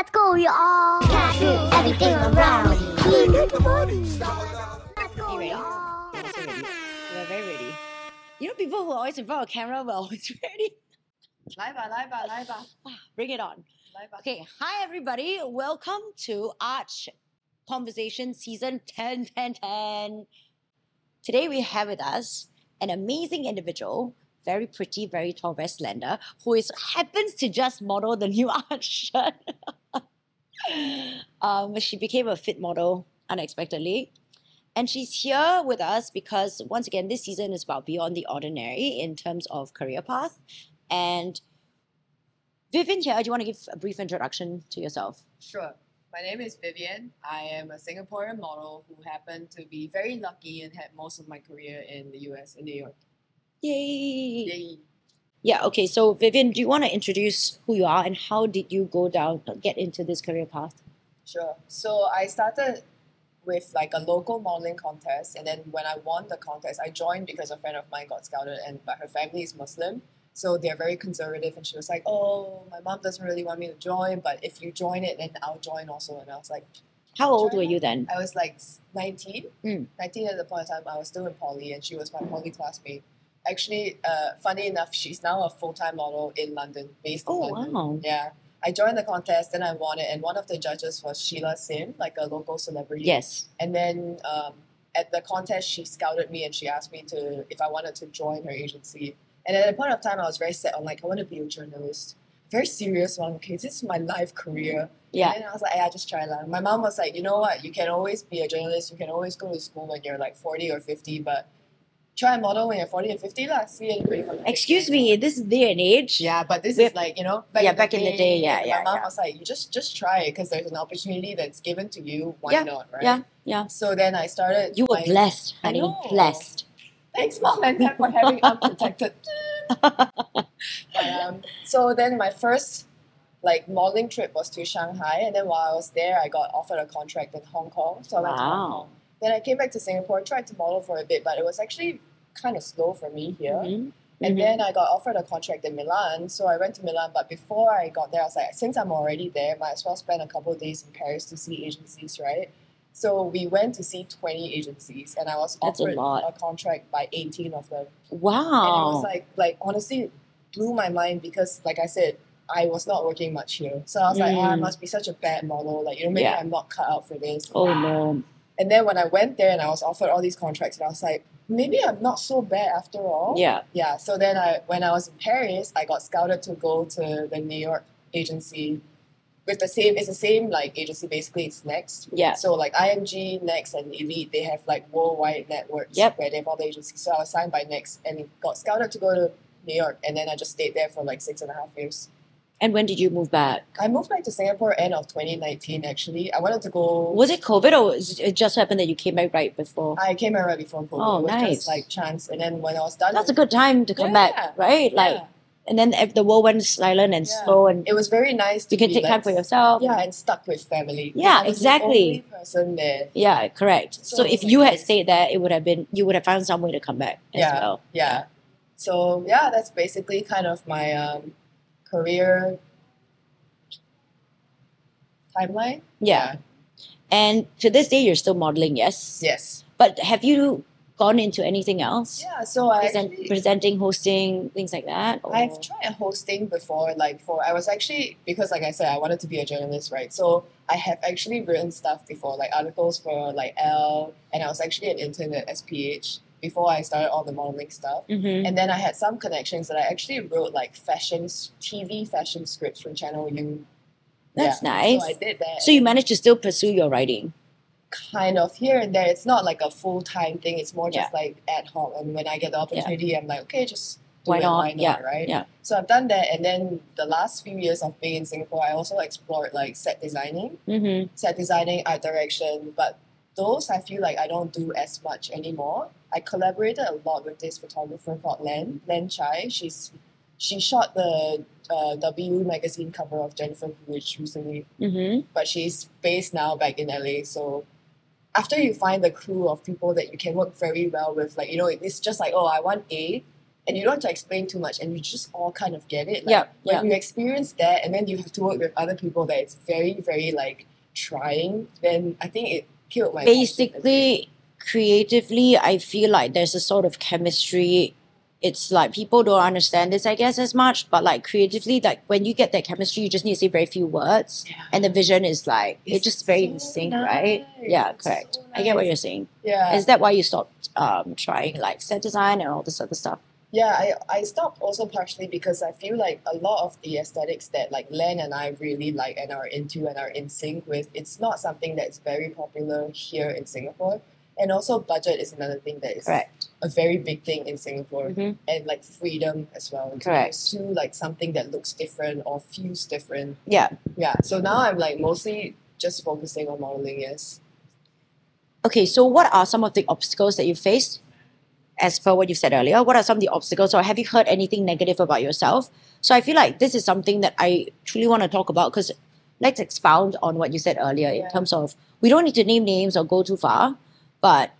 Let's go, you all. Can't do everything around. Let's go, ready? you all. I'm so ready. We're very ready. You know, people who are always in front of camera were always ready. 来吧，来吧，来吧， Bring it on. 来吧。 Okay, hi everybody. Welcome to Arch Conversation Season 10 10 10. Today we have with us an amazing individual, very pretty, very tall, very slender, who is happens to just model the new Arch shirt. um, she became a fit model unexpectedly. And she's here with us because, once again, this season is about beyond the ordinary in terms of career path. And Vivien here, do you want to give a brief introduction to yourself? Sure. My name is Vivien. I am a Singaporean model who happened to be very lucky and had most of my career in the US, in New York. Yay! Yay. Yeah, okay. So, Vivien, do you want to introduce who you are and how did you go down, get into this career path? Sure. So I started with like a local modeling contest, and then when I won the contest, I joined because a friend of mine got scouted, and but her family is Muslim, so they're very conservative. And she was like, "Oh, my mom doesn't really want me to join, but if you join it, then I'll join also." And I was like, How old were you then? I was like 19. Mm. 19 at the point of time, I was still in poly, and she was my poly classmate. Actually, uh, funny enough, she's now a full time model in London, based in Oh, London. wow. Yeah. I joined the contest, then I won it, and one of the judges was Sheila Sim, like a local celebrity. Yes. And then um, at the contest, she scouted me and she asked me to if I wanted to join her agency. And at that point of time, I was very set on like I want to be a journalist, very serious one. Okay, this is my life career. Yeah. And I was like, I just try that. My mom was like, you know what? You can always be a journalist. You can always go to school when you're like 40 or 50, but try and model when you're 40 and 50 lah. See anybody from the Excuse me, this day and age. yeah, but this We're- is like you know back Yeah, in back the in the day, yeah, yeah, My mom yeah. was like, you just just try it because there's an opportunity that's given to you. Why Yeah, not, right? Yeah, yeah. So then I started. You were my- blessed, I honey. know. Blessed. Thanks, mom and dad, for having unprotected. um, so then my first like modeling trip was to Shanghai, and then while I was there, I got offered a contract in Hong Kong. So I went to Hong Wow. Kong. Then I came back to Singapore, tried to model for a bit, but it was actually kind of slow for me here. Mhm, And mhm. then I got offered a contract in Milan, so I went to Milan. But before I got there, I was like, since I'm already there, might as well spend a couple of days in Paris to see agencies, right? So we went to see 20 agencies, and I was That's a offered lot. contract by 18 of them. Wow! And it was like, like honestly, blew my mind because, like I said, I was not working much here. So I was like, oh, I Mm. must be such a bad model. Like, you know, maybe Yeah. I'm not cut out for this. oh no. And then when I went there and I was offered all these contracts, and I was like, maybe I'm not so bad after all. Yeah. Yeah. So then I, when I was in Paris, I got scouted to go to the New York agency with the same. It's the same like agency. Basically, it's Next. Yeah. So like IMG, Next, and Elite, they have like worldwide networks Yep. where they have all the agencies. So I was signed by Next and got scouted to go to New York, and then I just stayed there for like six and a half years. And when did you move back? I moved back to Singapore end of 2019. Actually, I wanted to go. Was it COVID or it just happened that you came back right before? I came back right before COVID. Oh, nice. just like chance, and then when I was done, That's a good time to come Yeah. back, right? Like, yeah. and then if the world went silent and Yeah. slow, and it was very nice. To you can take time for yourself. Yeah, and stuck with family. Yeah, I was exactly. The only person there. Yeah, correct. So, So if it's you like had this. stayed there, it would have been you would have found some way to come back as Yeah. well. Yeah. So yeah, that's basically kind of my um, career timeline. Yeah. And to this day, you're still modeling, yes. Yes. But have you gone into anything else? Yeah. So I Present, actually, presenting, hosting, things like that. Or? I've tried hosting before. Like for I was actually because like I said I wanted to be a journalist, right? So I have actually written stuff before, like articles for like Elle, and I was actually an intern at SPH before I started all the modeling stuff. Mhm. And then I had some connections that I actually wrote like fashion TV fashion scripts for Channel U. That's Yeah, nice. So I did that. So you managed to still pursue your writing. kind of here and there. It's not like a full time thing. It's more just like ad hoc. And when I get the opportunity, I'm like, okay, just do Why it. not? Why not? Yeah, Right. yeah. So I've done that, and then the last few years of being in Singapore, I also explored like set designing, Mm-hmm. set designing, art direction. But those I feel like I don't do as much anymore. I collaborated a lot with this photographer called Len Len Chai. She's she shot the uh, W magazine cover of Jennifer Coolidge recently, Mm-hmm. but she's based now back in LA. So after you find the crew of people that you can work very well with, like you know, it's just like oh, I want A, and you don't have to explain too much, and you just all kind of get it. Like, Yeah, When yeah. you experience that, and then you have to work with other people that it's very, very like trying. Then I think it killed my. passion a bit. basically creatively i feel like there's a sort of chemistry it's like people don't understand this i guess as much but like creatively like when you get that chemistry you just need to say very few words Yeah. and the vision is like it's, just very so in sync right yeah It's correct so i get what you're saying Yeah. is that why you stopped um trying like set design and all this other stuff Yeah, I, I stopped also partially because I feel like a lot of the aesthetics that like Len and I really like and are into and are in sync with, it's not something that's very popular here in Singapore. And also budget is another thing that is correct a very big thing in Singapore. Mhm. And like freedom as well. To Correct. pursue like something that looks different or feels different. yeah Yeah. So now I'm like mostly just focusing on modeling, yes. okay so what are some of the obstacles that you faced as per what you said earlier what are some of the obstacles or have you heard anything negative about yourself so i feel like this is something that i truly want to talk about because let's expound on what you said earlier in Yeah. terms of we don't need to name names or go too far but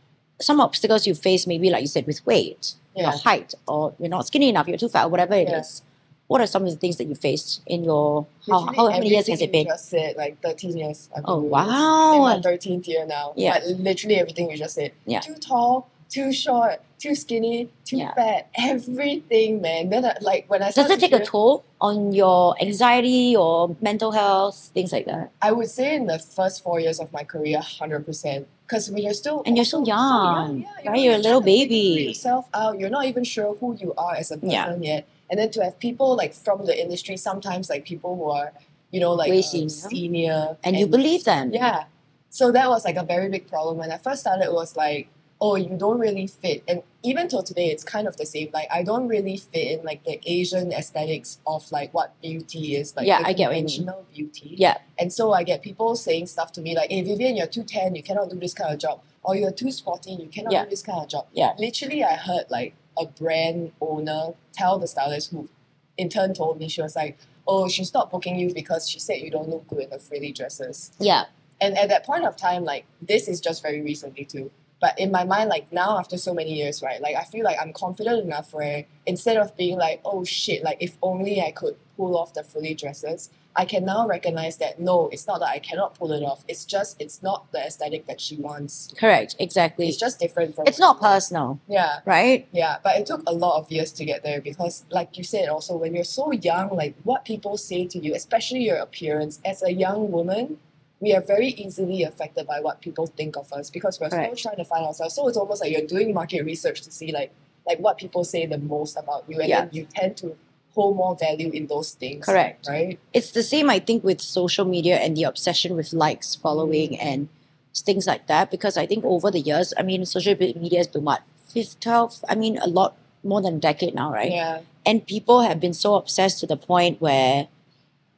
some obstacles you face maybe like you said with weight your Yeah. height or you're not skinny enough you're too fat whatever it is. Yeah. what are some of the things that you faced in your how, Literally how many years has it been You just said like 13 years. I've been oh this. in wow my 13th year now. Yeah. Literally everything you just said. Yeah. Too tall, too short, too skinny, too Yeah. fat, everything, man. Then I, like when I does it take a to- toll on your anxiety or mental health things like that I would say in the first four years of my career, hundred percent. Because when you're still And you're so also young, yeah, right? You're a little baby. Yourself out. You're not even sure who you are as a person Yeah. yet. And then to have people like from the industry, sometimes like people who are, you know, like uh, senior. senior, and you believe them Yeah. So that was like a very big problem. When I first started, it was like, oh, you don't really fit. And even till today, it's kind of the same. Like, I don't really fit in like the Asian aesthetics of like what beauty is, like Yeah, I get conventional beauty. Yeah. And so I get people saying stuff to me like, hey, Vivien, you're too tan, you cannot do this kind of job. Or you're too sporty, you cannot Yeah. do this kind of job. Yeah. Literally, I heard like a brand owner tell the stylist who in turn told me, she was like, oh, she stopped booking you because she said you don't look good in the frilly dresses. yeah And at that point of time, like this is just very recently too. But in my mind, like now after so many years, right? Like I feel like I'm confident enough where instead of being like, oh shit, like if only I could pull off the fully dresses, I can now recognize that no, it's not that I cannot pull it off. It's just it's not the aesthetic that she wants. correct exactly It's just different from it's not personal Yeah. right Yeah, but it took a lot of years to get there because, like you said, also when you're so young, like what people say to you, especially your appearance, as a young woman, we are very easily affected by what people think of us because we're Correct. still trying to find ourselves. So it's almost like you're doing market research to see like like what people say the most about you, and Yeah. then you tend to hold more value in those things. Correct. Right. it's the same i think with social media and the obsession with likes following mm. and things like that because i think over the years i mean social media has been what 5 12 i mean a lot more than a decade now right Yeah. and people have been so obsessed to the point where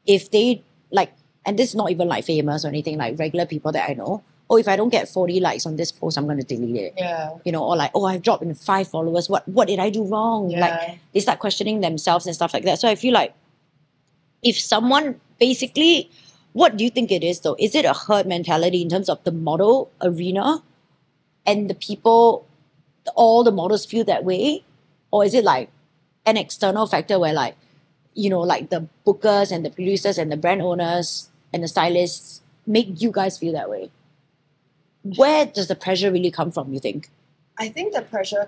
if they like and this is not even like famous or anything like regular people that i know. Oh if i don't get 40 likes on this post i'm going to delete it. Yeah. you know or like oh i've dropped in five followers. What what did i do wrong? Yeah. like they start questioning themselves and stuff like that. So i feel like if someone basically what do you think it is though? Is it a herd mentality in terms of the model arena? And the people all the models feel that way? Or is it like an external factor where like you know like the bookers and the producers and the brand owners and the stylists make you guys feel that way where does the pressure really come from you think I think the pressure,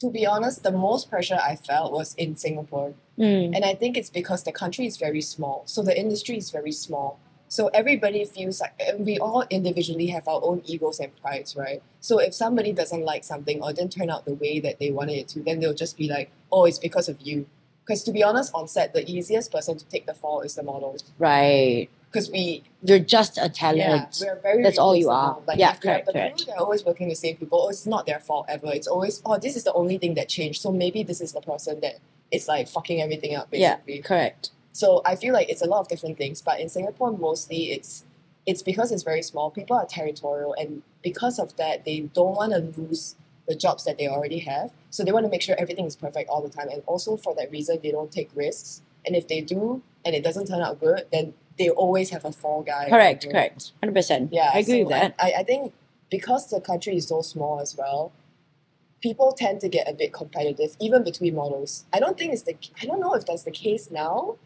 to be honest, the most pressure I felt was in Singapore. Mm, And I think it's because the country is very small. So the industry is very small. So everybody feels like and we all individually have our own egos and prides, right? So if somebody doesn't like something or didn't turn out the way that they wanted it to, then they'll just be like, oh, it's because of you. Because to be honest, on set, the easiest person to take the fall is the model. right Because we, you're just a talent. yeah, we're very That's all you are. Like Yeah, correct, the correct. crew, they're always working with the same people. Oh, it's not their fault ever. It's always, oh, this is the only thing that changed. So maybe this is the person that is like fucking everything up, Yeah. correct So I feel like it's a lot of different things, but in Singapore mostly it's it's because it's very small. People are territorial, and because of that, they don't want to lose the jobs that they already have. So they want to make sure everything is perfect all the time, and also for that reason, they don't take risks. And if they do, and it doesn't turn out good, then they always have a fall guy. correct correct 100% Yeah, i agree so with that I, I think because the country is so small as well, people tend to get a bit competitive, even between models. I don't think it's the I don't know if that's the case now,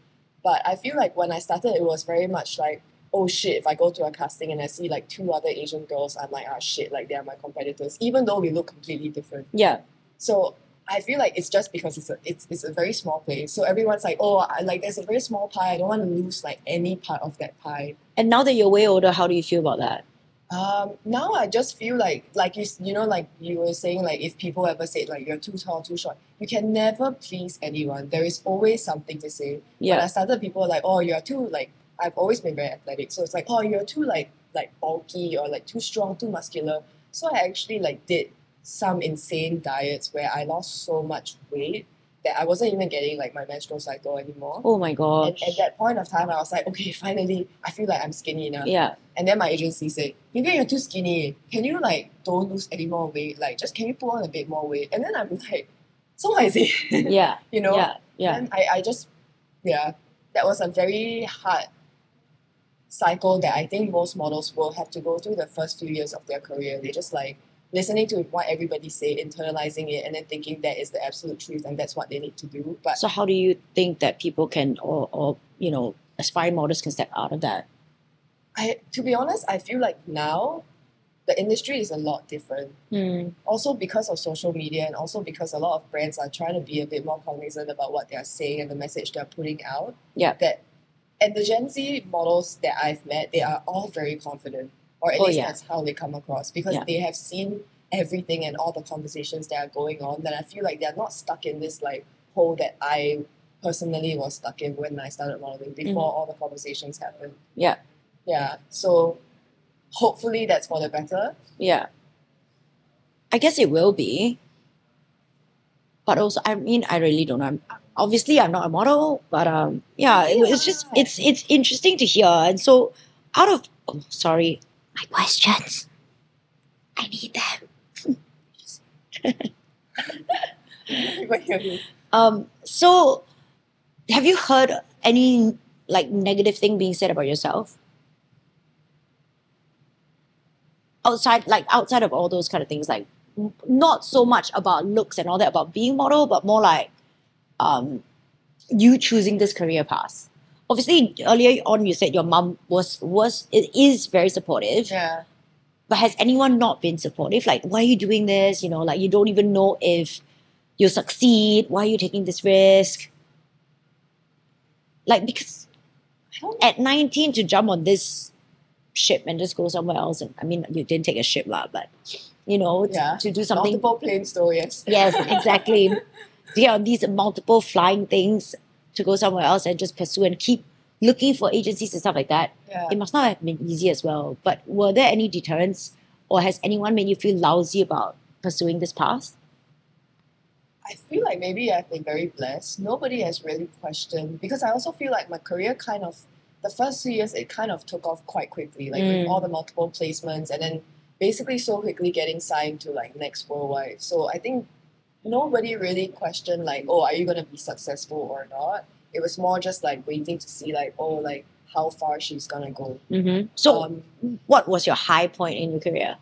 but I feel like when I started, it was very much like, oh shit, if I go to a casting and I see like two other Asian girls, I'm like, ah shit, like they are my competitors, even though we look completely different. Yeah. So I feel like it's just because it's a it's, it's a very small place. So everyone's like, oh, I, like there's a very small pie. I don't want to lose like any part of that pie. And now that you're way older, how do you feel about that? Um, now I just feel like like you you know like you were saying like if people ever say like you're too tall too short you can never please anyone there is always something to say yeah when I started people like oh you're too like I've always been very athletic so it's like oh you're too like like bulky or like too strong too muscular so I actually like did some insane diets where I lost so much weight that I wasn't even getting like my menstrual cycle anymore Oh my god! and at that point of time I was like okay finally I feel like I'm skinny enough Yeah. and then my agency said, maybe you're too skinny. Can you like don't lose any more weight? Like just can you put on a bit more weight? And then I'm like, so what is it? Yeah. you know? Yeah. Yeah. And I, I just yeah, that was a very hard cycle that I think most models will have to go through the first few years of their career. They just like listening to what everybody say, internalizing it, and then thinking that is the absolute truth and that's what they need to do. But So how do you think that people can or or you know aspiring models can step out of that? I to be honest, I feel like now the industry is a lot different. Hmm. also because of social media and also because a lot of brands are trying to be a bit more cognizant about what they're saying and the message they're putting out. Yeah. That and the Gen Z models that I've met, they are all very confident. Or at Oh, least yeah. that's how they come across. Because Yeah. they have seen everything and all the conversations that are going on. That I feel like they're not stuck in this like hole that I personally was stuck in when I started modeling mm. before all the conversations happened. Yeah. Yeah. So hopefully that's for the better. Yeah. I guess it will be. But also, I mean, I really don't know. I'm, obviously, I'm not a model, but um, yeah, it, it's just it's it's interesting to hear. And so, out of oh, sorry, my questions, I need them. Um, so have you heard any like negative thing being said about yourself? Outside, like outside of all those kind of things, like not so much about looks and all that, about being model, but more like um, you choosing this career path. Obviously, earlier on you said your mom was was it is very supportive, yeah. but has anyone not been supportive? Like, why are you doing this? You know, like you don't even know if you'll succeed. Why are you taking this risk? Like, because at 19 to jump on this ship and just go somewhere else, and I mean, you didn't take a ship, lah, but you know, Yeah. to do something. Multiple planes though, yes. Yes, exactly. yeah, these multiple flying things to go somewhere else and just pursue and keep looking for agencies and stuff like that. Yeah. It must not have been easy as well. But were there any deterrents, or has anyone made you feel lousy about pursuing this path? I feel like maybe I've been very blessed. Nobody has really questioned because I also feel like my career kind of the first two years it kind of took off quite quickly, like Mm. with all the multiple placements and then basically so quickly getting signed to like next worldwide. So I think nobody really questioned like, oh, are you gonna be successful or not? It was more just like waiting to see like, oh, like how far she's gonna go. Mm-hmm. So, Um, what was your high point in your career?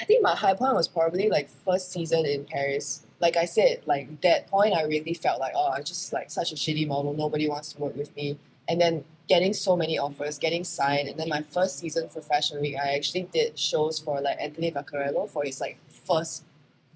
I think my high point was probably like first season in Paris. Like I said, like that point I really felt like, oh, I'm just like such a shitty model. Nobody wants to work with me. And then getting so many offers, getting signed, and then my first season for Fashion Week, I actually did shows for like Anthony Vaccarello for his like first,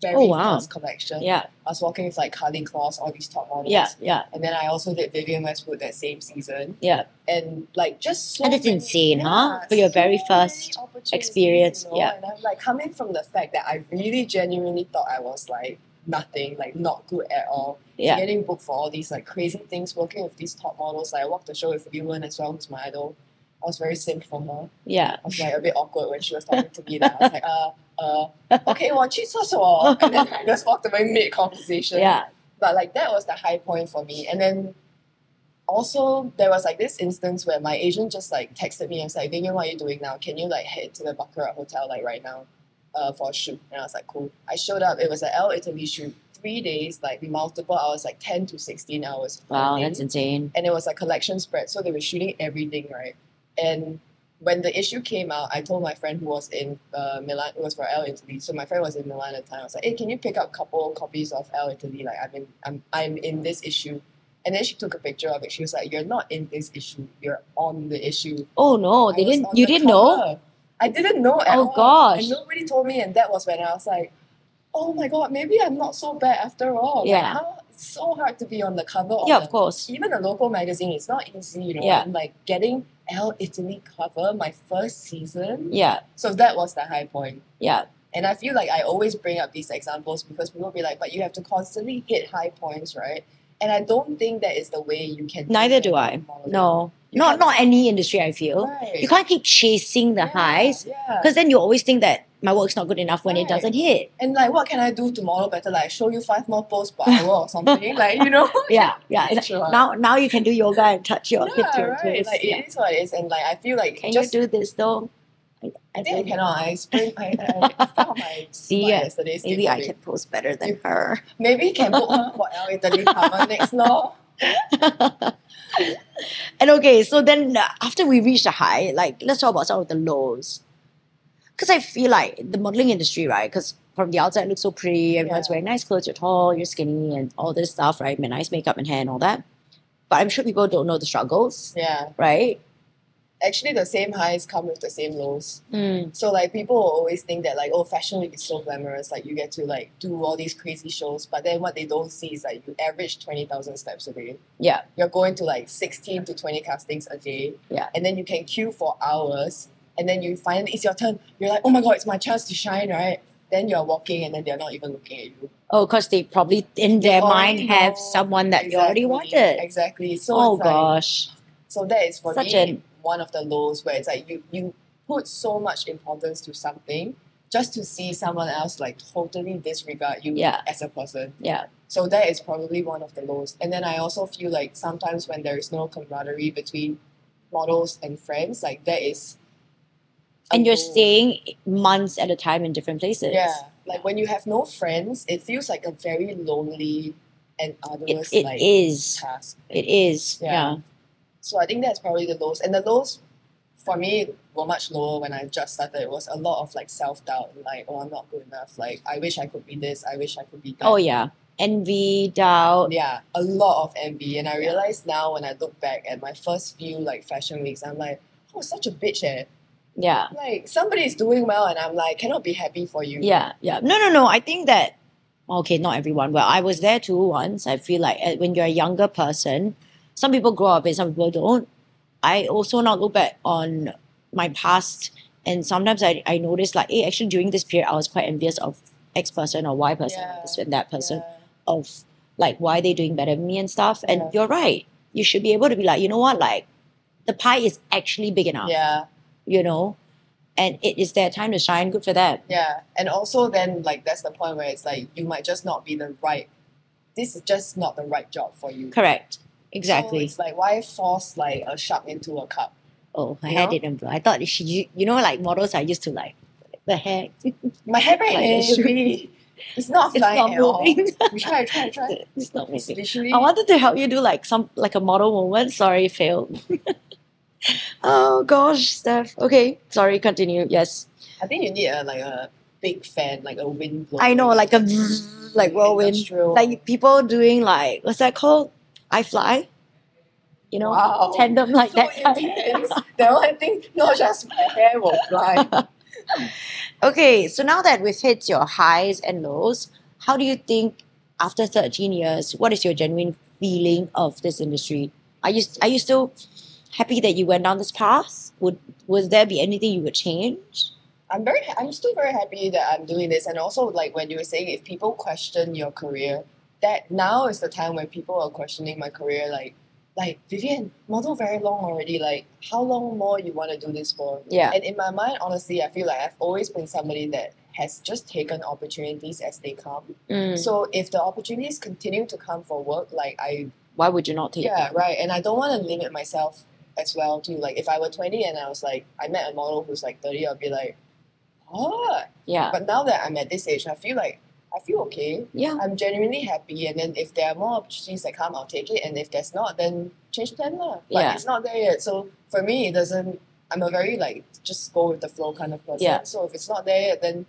very Oh, wow. first collection. Yeah, I was working with like Karlie Kloss, all these top models. yeah, yeah, And then I also did Vivienne Westwood that same season. yeah. And like just so And it's many- insane, huh? For your very first experience, you know? yeah. And I'm like coming from the fact that I really genuinely thought I was like nothing, like not good at all. Yeah. Getting booked for all these like crazy things, working with these top models. Like I walked the show with Yuan as well, who's my idol. I was very simp for her. Yeah. I was like a bit awkward when she was talking to me. Then I was like, uh, uh, okay, 我去厕所, and then I just walked away mid conversation. Yeah. But like that was the high point for me. And then also there was like this instance where my agent just like texted me and was like, Vivien, what are you doing now? Can you like head to the Baccarat Hotel like right now uh, for a shoot? And I was like, cool. I showed up. It was an Elle Italy shoot. Three days, like multiple hours, like 10 to 16 hours. Wow, that's insane. And it was a collection spread. So they were shooting everything, right? And when the issue came out, I told my friend who was in uh, Milan. It was for Elle Italy. So my friend was in Milan at the time. I was like, "Hey, can you pick up a couple copies of Elle Italy? Like, I'm in, I'm, I'm in this issue." And then she took a picture of it. She was like, "You're not in this issue. You're on the issue." Oh no, I they didn't. You didn't know. I didn't know at Oh, all. gosh. And nobody told me, and that was when I was like, "Oh my god, maybe I'm not so bad after all." Like, Yeah. how, it's so hard to be on the cover of Yeah, the of course. even a local magazine, it's not easy, you know. Yeah. And like getting Elle Italy cover my first season. Yeah, So that was the high point. yeah, And I feel like I always bring up these examples because people will be like, but you have to constantly hit high points, right? And I don't think that is the way you can. Neither do I. No, You not can't- any industry. I feel Right. you can't keep chasing the Yeah, highs Yeah. because then you always think that my work's not good enough when it doesn't hit. And like, what can I do to model better? Like, show you five more posts per hour or something. like, you know. Yeah, yeah. Sure. Now now you can do yoga and touch your hip yeah, to your right. toes. Like yeah. it is what it is, and like I feel like Can just you do this though? I, I think I cannot. I sprained my. I, I my See, yeah, yesterday. maybe I skateboarding. can pose better than You- her. Maybe can book her for Elle Italy next law. and okay, so then uh, after we reach the high, like let's talk about some of the lows. Because I feel like the modeling industry, right? Because from the outside it looks so pretty, everyone's Yeah. wearing nice clothes, you're tall, you're skinny, and all this stuff, right? Nice makeup and hair and all that. But I'm sure people don't know the struggles, Yeah. right? Actually, the same highs come with the same lows. Mm. So like people will always think that like oh fashion week is so glamorous like you get to like do all these crazy shows but then what they don't see is like you average twenty thousand steps a day. Yeah. You're going to like sixteen to twenty castings a day. Yeah. And then you can queue for hours and then you finally it's your turn. You're like oh my god it's my chance to shine right. Then you're walking and then they're not even looking at you. Oh, because they probably in their mind have someone that you already wanted. Exactly. So oh it's like, gosh. so that is for Such me an- one of the lows where it's like you you put so much importance to something just to see someone else like totally disregard you Yeah. as a person. Yeah. So that is probably one of the lows. And then I also feel like sometimes when there is no camaraderie between models and friends, like that is And you're staying months at a time in different places. Yeah. Like when you have no friends, it feels like a very lonely and It, arduous it like is. task. It is. Yeah. yeah. So I think that's probably the lows. And the lows for me were much lower when I just started. It was a lot of like self doubt, like, oh, I'm not good enough. Like, I wish I could be this. I wish I could be that. Oh yeah. Envy, doubt. Yeah, a lot of envy. And I realize now when I look back at my first few like fashion weeks, I'm like, oh, such a bitch, eh? Yeah. Like, somebody is doing well, and I'm like, cannot be happy for you. Yeah. Yeah. No, no, no. I think that okay, not everyone. Well, I was there too once. I feel like uh, when you're a younger person, some people grow up and some people don't. I also now look back on my past and sometimes I, I notice like, hey, actually during this period I was quite envious of X person or Y person, Yeah. this and that person. Yeah. of like why they're doing better than me and stuff. And Yeah. you're right. You should be able to be like, you know what, like the pie is actually big enough. Yeah. You know? And it is their time to shine. Good for that. Yeah, and also then like that's the point where it's like you might just not be the right. This is just not the right job for you. Correct. Exactly. So it's like why force like a shark into a cup? oh, my you hair know? didn't blow. I thought she, you, you know, like models I used to like the hair. My hair very Like shoe. heavy. It's not It's flying not at all. moving. We try, try, try. it's not It's moving. literally. I wanted to help you do like some like a model moment. Sorry, failed. Oh gosh, Steph. Okay, sorry. Continue. Yes, I think you need a like a big fan, like a wind. I know, like a like whirlwind. Industrial. like people doing like what's that called? iFly. You know, Wow. tandem like so that. intense. that one I think not just my hair will fly. okay, so now that we've hit your highs and lows, how do you think after 13 years, what is your genuine feeling of this industry? Are you are you still happy that you went down this path? Would would there be anything you would change? I'm very I'm still very happy that I'm doing this and also like when you were saying if people question your career, that now is the time when people are questioning my career like like Vivien, model very long already, like how long more you want to do this for? Yeah. And in my mind, honestly, I feel like I've always been somebody that has just taken opportunities as they come. Mm, So if the opportunities continue to come for work, like I why would you not take yeah, it? right. And I don't want to limit myself as well too. Like if I were 20 and I was like I met a model who's like 30, I'll be like, what? Yeah. But now that I'm at this age, I feel like I feel okay. Yeah. I'm genuinely happy. And then if there are more opportunities that come, I'll take it. And if there's not, then change plan lah. But Yeah. it's not there yet. So for me, it doesn't I'm a very like just go with the flow kind of person. Yeah. So if it's not there, then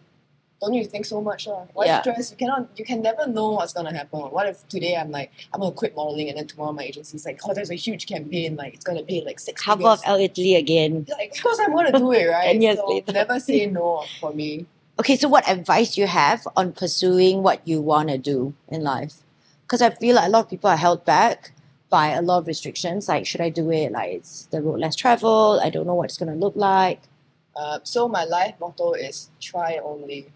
don't you think so much? Uh? Why Yeah. stress? You cannot. You can never know what's gonna happen. What if today I'm like I'm gonna quit modeling, and then tomorrow my agency's like, oh, there's a huge campaign, like it's gonna pay like six Cover figures. of Elle Italy again. Like of course I'm gonna do it, right? Ten years so later. never say no for me. Okay, so what advice do you have on pursuing what you want to do in life? Because I feel like a lot of people are held back by a lot of restrictions. Like, should I do it? Like, it's the road less traveled. I don't know what it's going to look like. Uh, so my life motto is try only.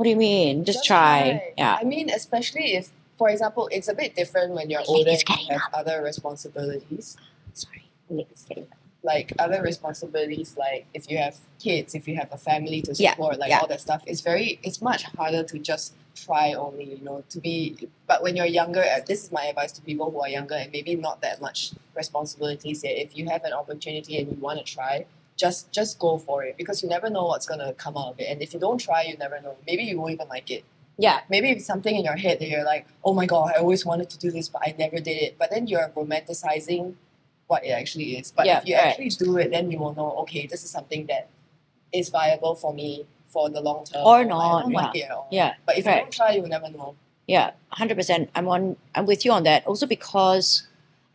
What do you mean? Just, try. Yeah. I mean, especially if, for example, it's a bit different when you're older and you have other responsibilities. Sorry. Like other responsibilities, like if you have kids, if you have a family to Yeah, support, like yeah. all that stuff, it's very, it's much harder to just try only, you know, to be. But when you're younger, uh, this is my advice to people who are younger and maybe not that much responsibilities yet. If you have an opportunity and you want to try, just just go for it because you never know what's gonna come out of it. And if you don't try, you never know. Maybe you won't even like it. Yeah. maybe it's something in your head that you're like, oh my god, I always wanted to do this, but I never did it. But then you're romanticizing what it actually is. But Yeah, if you right. actually do it, then you will know, okay, this is something that is viable for me for the long term. Or I not, don't like it at all. Yeah. But if right. you don't try, you will never know. Yeah, hundred percent. I'm on. I'm with you on that. Also because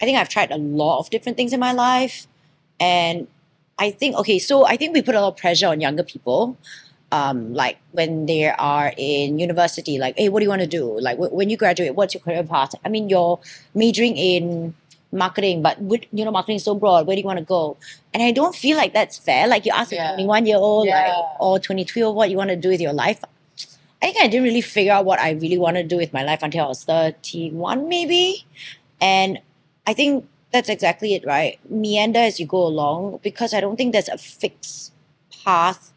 I think I've tried a lot of different things in my life, and I think okay. So I think we put a lot of pressure on younger people, um, like when they are in university. Like, hey, what do you want to do? Like, wh- when you graduate, what's your career path? I mean, you're majoring in marketing, but with, you know, marketing is so broad. Where do you want to go? And I don't feel like that's fair. Like you ask a 21 year old, like, or 22 year old, what you want to do with your life. I think I didn't really figure out what I really want to do with my life until I was 31, maybe. And I think that's exactly it, right? Meander as you go along because I don't think there's a fixed path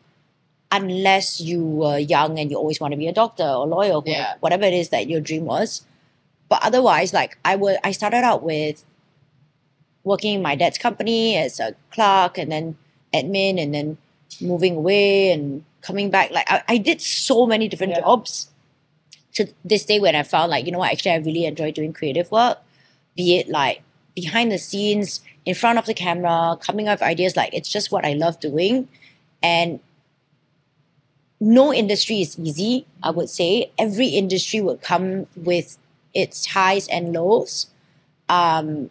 unless you were young and you always want to be a doctor or lawyer or Yeah. whatever it is that your dream was. But otherwise, like I would, I started out with working in my dad's company as a clerk and then admin and then moving away and coming back. Like I, I did so many different Yeah. jobs to this day when I found like, you know what, actually I really enjoy doing creative work, be it like behind the scenes, in front of the camera, coming up with ideas, like it's just what I love doing. And no industry is easy, I would say. Every industry would come with its highs and lows. Um,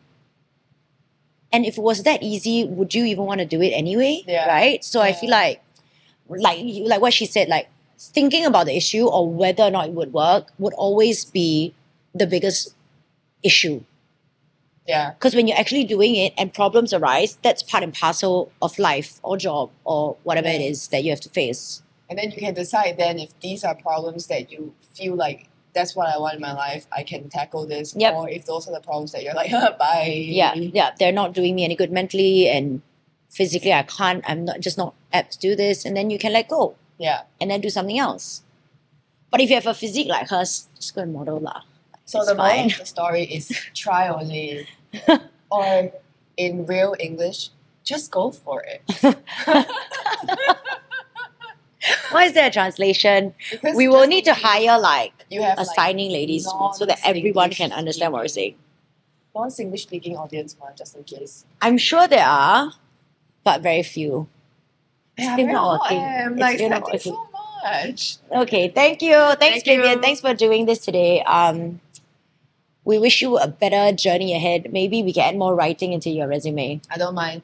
and if it was that easy, would you even want to do it anyway? Yeah. Right? So I feel like like like what she said, like thinking about the issue or whether or not it would work would always be the biggest issue. Yeah. Because when you're actually doing it and problems arise, that's part and parcel of life or job or whatever it Yeah. is that you have to face. And then you can decide then if these are problems that you feel like that's what I want in my life, I can tackle this. Yep. Or if those are the problems that you're like, bye. Yeah, yeah, they're not doing me any good mentally and physically. I can't. I'm not just not apt to do this, and then you can let go Yeah. and then do something else. But if you have a physique like hers, just go and model lah. So It's the moral of the story is try only. or in real English, just go for it. Why is there a translation? Because We will need to hire like you have a like, signing lady so that everyone can understand what we're saying. non-English speaking audience one, just in case. I'm sure there are, but very few. Yeah, still very not working. I'm It's like still not so much. Okay, thank you. Thanks, Thank Vivien. Thanks for doing this today. Um, we wish you a better journey ahead. Maybe we can add more writing into your resume. I don't mind.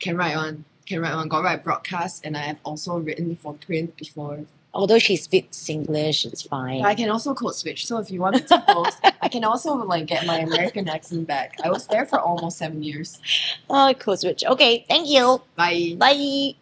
Can write on. Can write on. Got write broadcast, and I have also written for print before. Although she speaks English, it's fine. But I can also code switch. So if you want me to post, I can also like get my American accent back. I was there for almost seven years. Oh, code switch. Okay, thank you. Bye. Bye.